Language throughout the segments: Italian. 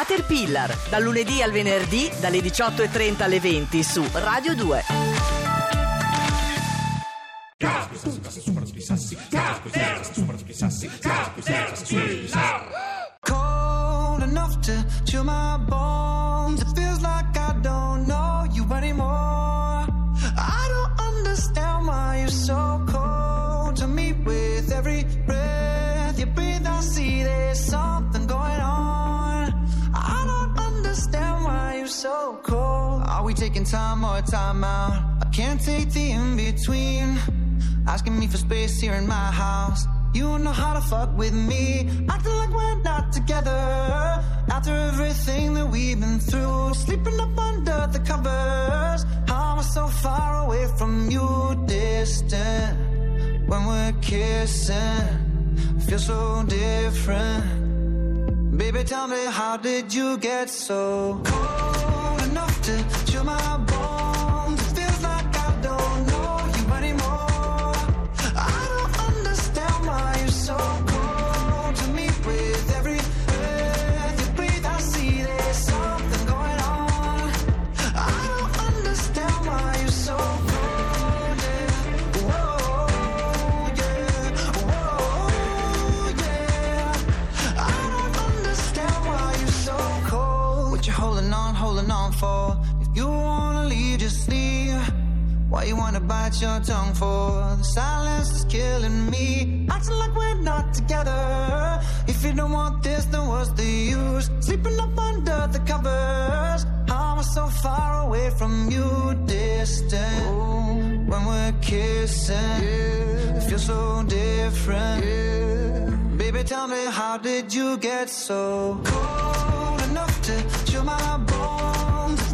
Caterpillar, dal lunedì al venerdì dalle 18.30 alle 20 su Radio 2. cold enough to chill my bones. Taking time or time out? I can't take the in between. Asking me for space here in my house. You don't know how to fuck with me. Acting like we're not together. After everything that we've been through. Sleeping up under the covers. How am I so far away from you? Distant. When we're kissing. I feel so different. Baby, tell me, how did you get so cold enough to chill my bones? Holding on, for? If you wanna leave, just leave. Why you wanna bite your tongue for? The silence is killing me. Acting like we're not together. If you don't want this, then what's the use? Sleeping up under the covers. How am I so far away from you? Distant. When we're kissing, it feels so different. Baby, tell me, how did you get so cold enough to chill my bones?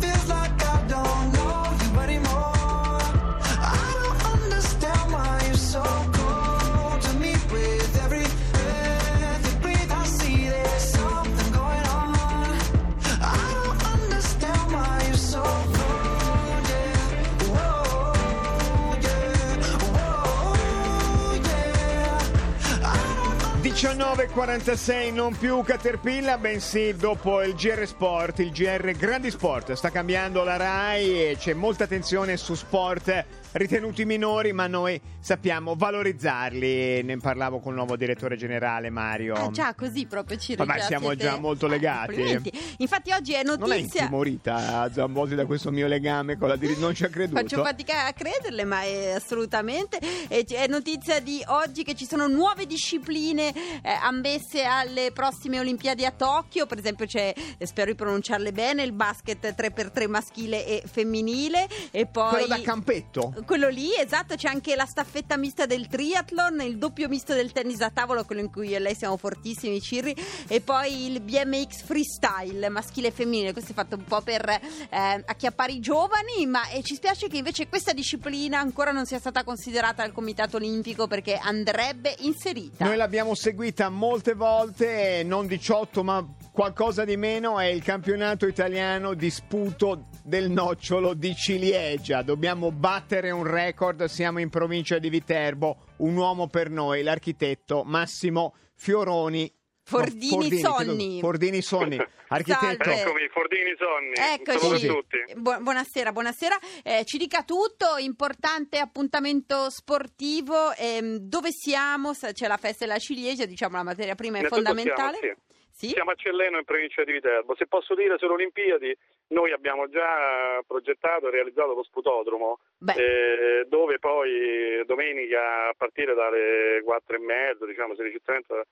19.46 non più Caterpillar bensì dopo il GR Sport il GR Grandi Sport. Sta cambiando la RAI e c'è molta attenzione su sport ritenuti minori ma noi sappiamo valorizzarli ne parlavo con il nuovo direttore generale Mario Ah, già, così proprio ci Vabbè, già siamo già molto legati. complimenti. Infatti oggi è non è notizia intimorita Zambosi da questo mio legame con la dir- non ci ha creduto Faccio fatica a crederle, ma è assolutamente. E È notizia di oggi che ci sono nuove discipline eh, ammesse alle prossime Olimpiadi a Tokyo. Per esempio, c'è, eh, spero di pronunciarle bene, il basket 3x3 maschile e femminile. E poi. quello da campetto Quello lì, esatto, c'è anche la staffetta mista del triathlon, il doppio misto del tennis a tavolo, quello in cui io e lei siamo fortissimi, Cirri, e poi il BMX freestyle maschile e femminile. Questo è fatto un po' per eh, acchiappare i giovani, ma eh, ci spiace che invece questa disciplina ancora non sia stata considerata dal Comitato Olimpico perché andrebbe inserita. Noi l'abbiamo seguita molte volte, non 18 ma qualcosa di meno, è il campionato italiano di sputo del nocciolo di ciliegia. Dobbiamo battere un record, siamo in provincia di Viterbo, un uomo per noi, l'architetto Massimo Fioroni. Fordini chiedo- Sonni. Fordini Sonni, architetto. Eccomi, Fordini Sonni. Eccoci, a tutti. Bu- buonasera, buonasera. Eh, ci dica tutto, importante appuntamento sportivo, ehm, dove siamo? C'è la festa della ciliegia, diciamo la materia prima è fondamentale. Siamo, Sì? sì. Siamo a Celleno in provincia di Viterbo. Se posso dire sulle Olimpiadi, noi abbiamo già progettato e realizzato lo sputodromo, eh, dove poi domenica a partire dalle 4 e mezza, diciamo 16.30, eh,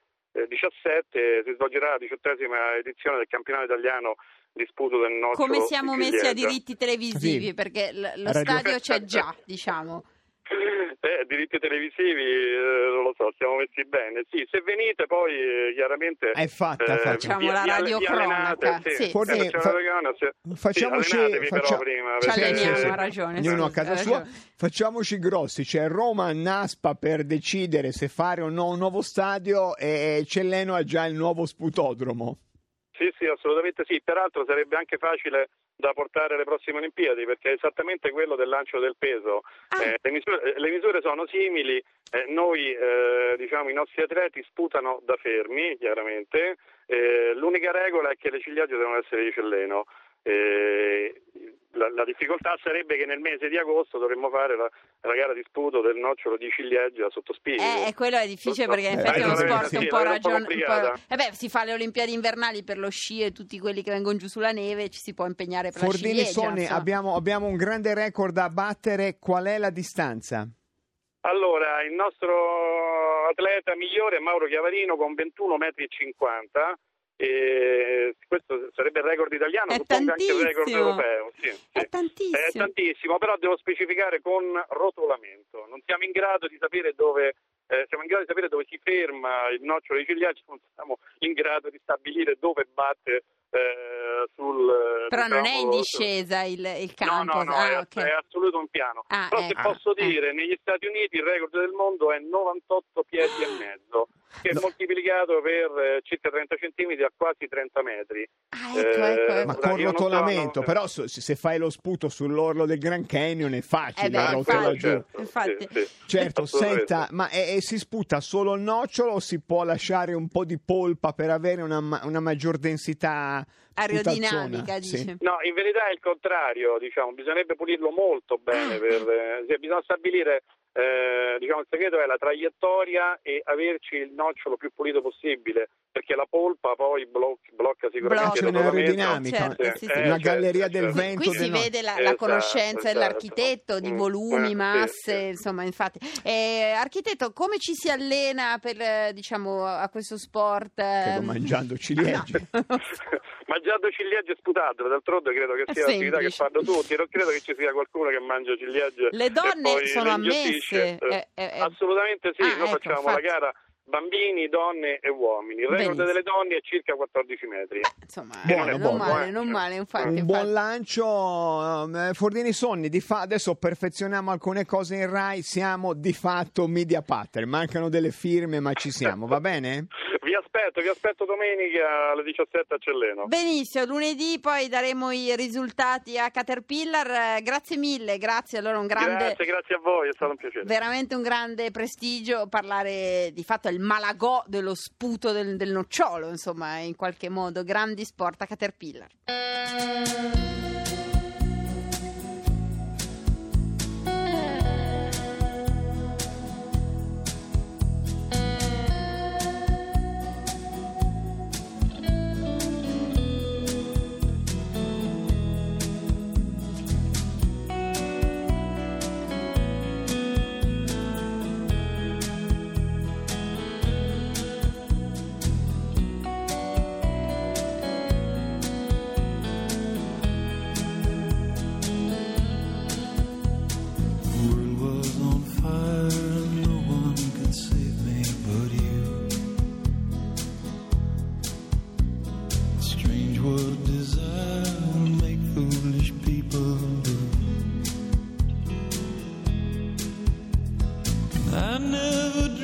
17, si svolgerà la diciottesima edizione del campionato italiano di sputo del nocciolo Come siamo messi a diritti televisivi? Sì. Perché l- lo ragione. stadio c'è già, diciamo. Eh, diritti televisivi, eh, non lo so, siamo messi bene. Sì, se venite poi eh, chiaramente... È fatta, facciamo. Facciamo la vi- vi alle- vi allenate, sì. Sì, Forse eh, fa- la facciamoci- faccia- prima. Ci alleniamo, ha ragione. Ognuno a casa ha sua. ragione. Facciamoci grossi, c'è Roma Naspa per decidere se fare o no un nuovo stadio e Celleno ha già il nuovo sputodromo. Sì, sì, assolutamente sì. Peraltro sarebbe anche facile da portare alle prossime Olimpiadi perché è esattamente quello del lancio del peso. Ah. Eh, le, misure, le misure sono simili, eh, noi eh, diciamo i nostri atleti sputano da fermi, chiaramente. Eh, l'unica regola è che le ciliegie devono essere di Celleno. Eh, la, la difficoltà sarebbe che nel mese di agosto dovremmo fare la, la gara di sputo del nocciolo di ciliegia sotto spigolo. Eh, e quello è difficile perché in Eh, effetti è uno sì, sport sì, un po' vedo un po' ragion- complicata. Eh beh, si fa le Olimpiadi invernali per lo sci e tutti quelli che vengono giù sulla neve, ci si può impegnare per Fordini la ciliegia. Sonne, insomma. abbiamo, abbiamo un grande record da battere. Qual è la distanza? Allora, il nostro atleta migliore è Mauro Chiavarino con 21 metri e 50. Questo sarebbe il record italiano, È suppongo anche il record europeo. Sì, sì. È tantissimo. È tantissimo, però devo specificare con rotolamento. Non siamo in grado di sapere dove eh, siamo in grado di sapere dove si ferma il nocciolo di ciliegia, non siamo in grado di stabilire dove batte eh, sul Però non è in diciamo, discesa il, il No, campo. no, no, Ah, è, ok. è assoluto un piano. Ah, Però se ecco. posso Eh. dire, negli Stati Uniti il record del mondo è 98 piedi e mezzo, che è moltiplicato per eh, circa 30 centimetri a quasi 30 metri. Ah, ecco, ecco, Eh, ecco. Ma Ora, con rotolamento, sono- però se fai lo sputo sull'orlo del Grand Canyon è facile, Eh beh, infatti. giù. certo, Infatti. sì, sì. Certo, senta, ma e, e si sputa solo il nocciolo o si può lasciare un po' di polpa per avere una, ma- una maggior densità Aerodinamica, sputazzona? Sì. dice. No, in verità è il contrario, diciamo, bisognerebbe pulirlo molto bene, Ah. per, eh, bisogna stabilire, eh, diciamo, il segreto è la traiettoria e averci il nocciolo più pulito possibile, perché la polpa poi bloc- blocca sicuramente rotolamento. un'aerodinamica, Certo, Sì, sì, eh, una certo, galleria del certo. vento. Qui si del no- vede la, la Esatto, conoscenza esatto. dell'architetto di Mm, volumi, eh, masse, sì. insomma, infatti. Eh, architetto, come ci si allena per, eh, diciamo, a questo sport? Credo ehm? mangiando ciliegie. Mangiando ciliegie e sputato, d'altronde credo che sia l'attività che fanno tutti, non credo che ci sia qualcuno che mangia ciliegie Le e donne sono ammesse, eh, eh, eh. Assolutamente sì, Ah, noi ecco, facciamo infatti. la gara bambini, donne e uomini. Il record Benissimo. delle donne è circa 14 metri. Insomma, Buono, non buono, male, eh. non male, infatti. un infatti. buon lancio, eh, Fordini Sonni, di fa- adesso perfezioniamo alcune cose in Rai, siamo di fatto media pattern, mancano delle firme ma ci siamo, va bene? Vi aspetto, vi aspetto domenica alle 17 a Celleno. Benissimo, lunedì poi daremo i risultati a Caterpillar. Grazie mille, grazie. Allora un grande Grazie, grazie a voi, è stato un piacere. veramente un grande prestigio parlare di fatto il malagò dello sputo del, del nocciolo, insomma, in qualche modo. Grandi sport a Caterpillar. I never dreamed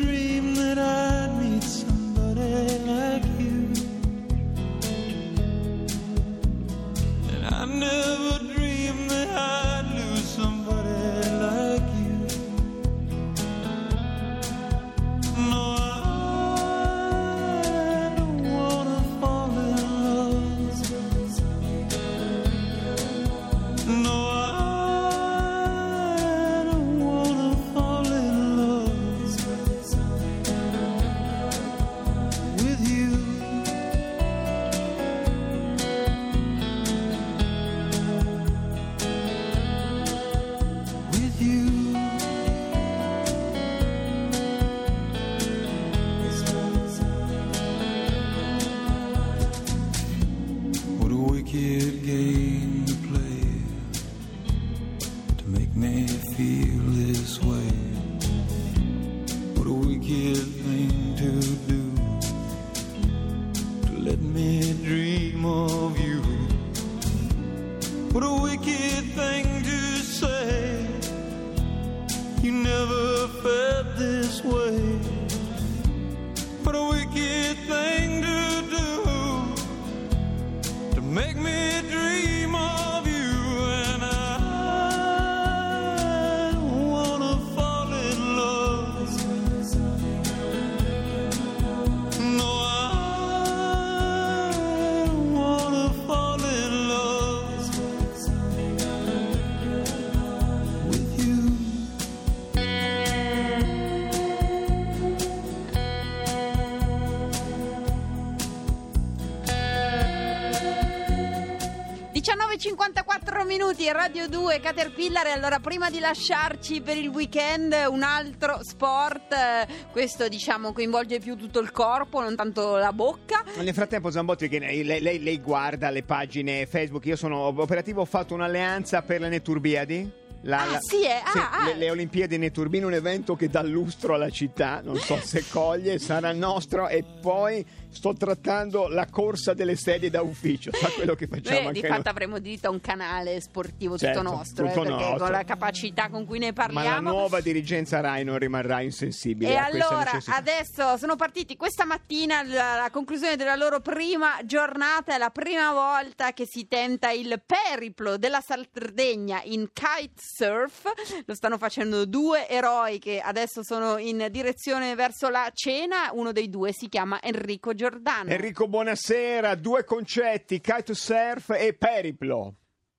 19.54 minuti, Radio 2, Caterpillar. E allora, prima di lasciarci per il weekend, un altro sport. eh, Questo, diciamo, coinvolge più tutto il corpo, non tanto la bocca. Nel frattempo Zambotti che lei, lei- lei guarda le pagine Facebook, io sono operativo, ho fatto un'alleanza per le Neturbiadi. La- Ah, la- sì, eh? Ah, ah. le, le Olimpiadi Neturbine, un evento che dà lustro alla città, non so se coglie, sarà nostro e poi sto trattando la corsa delle sedie da ufficio, sa quello che facciamo Noi anche di noi. fatto avremmo diritto a un canale sportivo Certo, tutto nostro, eh, tutto perché nostro. con la capacità con cui ne Ma la parliamo. nuova dirigenza Rai non rimarrà insensibile E allora, adesso sono partiti questa mattina la, la conclusione della loro prima giornata, è la prima volta che si tenta il periplo della Sardegna in kitesurf. Lo stanno facendo due eroi che adesso sono in direzione verso la cena. Uno dei due si chiama Enrico Giordano. Enrico, buonasera. Due concetti, kitesurf e periplo.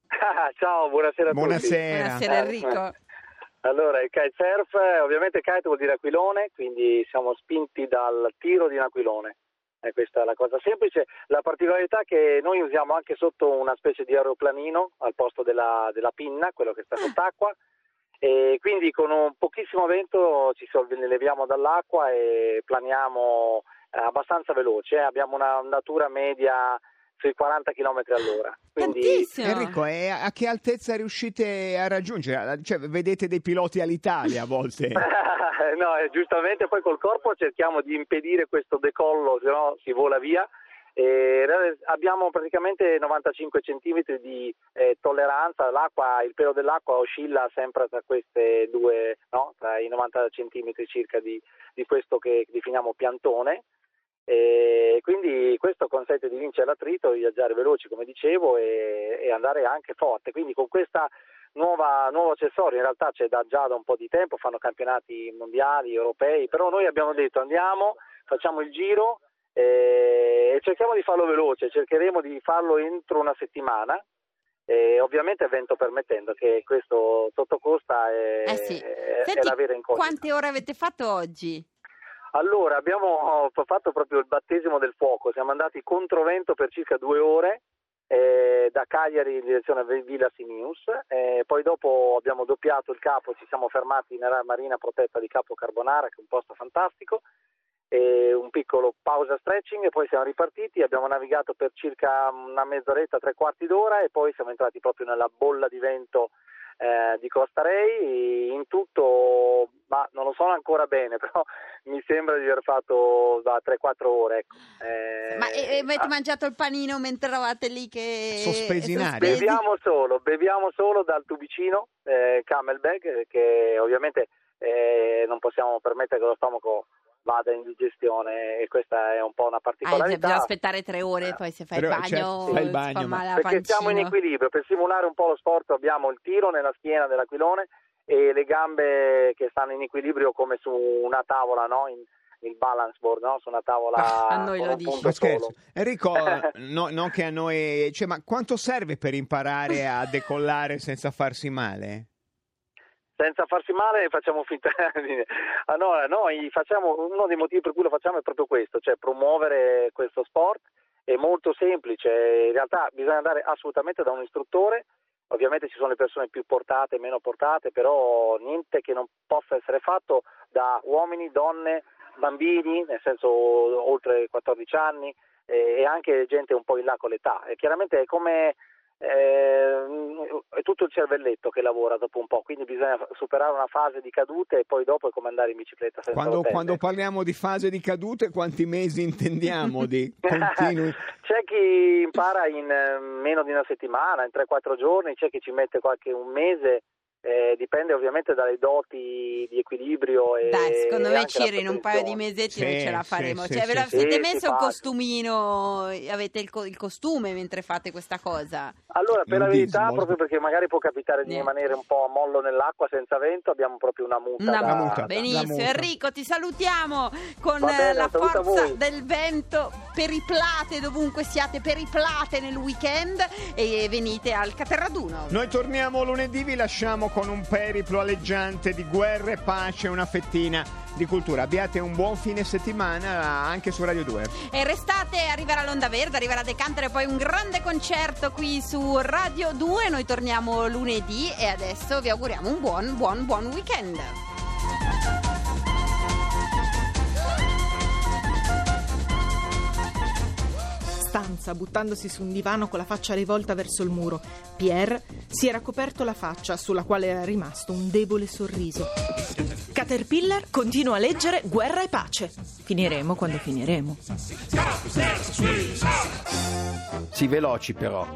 Ah, Ciao, buonasera a tutti. Buonasera. Buonasera Enrico. Allora, il kitesurf, eh, ovviamente kite vuol dire aquilone, quindi siamo spinti dal tiro di un aquilone. E questa è la cosa semplice. La particolarità è che noi usiamo anche sotto una specie di aeroplanino al posto della, della pinna, quello che sta sott'acqua, e quindi con un pochissimo vento ci solleviamo dall'acqua e planiamo eh, abbastanza veloce. eh. Abbiamo una ondatura media sui 40 km all'ora. Quindi Tantissimo. Enrico, e a che altezza riuscite a raggiungere? Cioè, vedete dei piloti all'Italia a volte? no, eh, giustamente poi col corpo cerchiamo di impedire questo decollo, se no si vola via. E abbiamo praticamente 95 cm di eh, tolleranza, l'acqua, il pelo dell'acqua oscilla sempre tra queste due, no? tra i 90 cm circa di, di questo che definiamo piantone. E quindi questo consente di vincere l'attrito, di viaggiare veloci come dicevo e, e andare anche forte. Quindi con questa nuova, nuovo accessorio, in realtà c'è da già da un po' di tempo, fanno campionati mondiali, europei, però noi abbiamo detto andiamo, facciamo il giro e cerchiamo di farlo veloce, cercheremo di farlo entro una settimana. E ovviamente vento permettendo che questo sottocosta è, Eh sì. è- è Senti, la vera incognita. quante ore avete fatto oggi? Allora, abbiamo fatto proprio il battesimo del fuoco, siamo andati controvento per circa due ore eh, da Cagliari in direzione Villa Simius, eh, poi dopo abbiamo doppiato il capo, ci siamo fermati nella marina protetta di Capo Carbonara, che è un posto fantastico, e un piccolo pausa stretching e poi siamo ripartiti, abbiamo navigato per circa una mezz'oretta, tre quarti d'ora e poi siamo entrati proprio nella bolla di vento eh, di Costa Rei, in tutto, ma non lo so ancora bene, però mi sembra di aver fatto da 3-4 ore. Ecco. Eh, Ma e- e avete ah, mangiato il panino mentre eravate lì che... Sospesi in aria. beviamo solo, beviamo solo dal tubicino eh, Camelback, eh, che ovviamente eh, non possiamo permettere che lo stomaco vada in digestione e questa è un po' una Ah, particolarità. bisogna aspettare tre ore, poi se fai il Però, bagno, certo, fai il bagno, fa ma- perché siamo in equilibrio, per simulare un po' lo sport abbiamo il tiro nella schiena dell'aquilone e le gambe che stanno in equilibrio come su una tavola, no? in, il balance board, no? su una tavola Ah, a noi lo dici. Enrico, no, non che a noi... Cioè, ma quanto serve per imparare a decollare senza farsi male? Senza farsi male facciamo finta di... Allora, noi facciamo, uno dei motivi per cui lo facciamo è proprio questo, cioè promuovere questo sport, è molto semplice, in realtà bisogna andare assolutamente da un istruttore, ovviamente ci sono le persone più portate meno portate, però niente che non possa essere fatto da uomini, donne, bambini, nel senso oltre 14 anni eh, e anche gente un po' in là con l'età. E chiaramente è come eh, è tutto il cervelletto che lavora dopo un po', quindi bisogna superare una fase di cadute e poi dopo è come andare in bicicletta senza Quando, quando parliamo di fase di cadute, quanti mesi intendiamo di continui? c'è chi impara in eh, meno di una settimana, in 3-4 giorni, c'è chi ci mette qualche un mese, eh, dipende ovviamente dalle doti di equilibrio e Dai, secondo me Ciri in un paio di mesetti Sì, ce la sì, faremo. sì, cioè, ve la sì, siete sì. messo Sì, sì, costumino, avete il, co- il costume mentre fate questa cosa? Allora, per la verità, proprio perché magari può capitare di rimanere un po' a mollo nell'acqua senza vento, abbiamo proprio una muta. Una da- muta. Benissimo, muta. Enrico, ti salutiamo con bene, la forza del vento. Periplate dovunque siate, periplate nel weekend e venite al Caterraduno. Noi torniamo lunedì, vi lasciamo con un periplo alleggiante di guerra e pace e una fettina di cultura. Abbiate un buon fine settimana anche su Radio 2. E restate, arriverà l'Onda Verde, arriverà De Cantere, poi un grande concerto qui su Radio 2. Noi torniamo lunedì e adesso vi auguriamo un buon, buon, buon weekend. Stanza, buttandosi su un divano con la faccia rivolta verso il muro. Pierre si era coperto la faccia, sulla quale era rimasto un debole sorriso. Caterpillar continua a leggere Guerra e pace. Finiremo quando finiremo. Sii veloci però.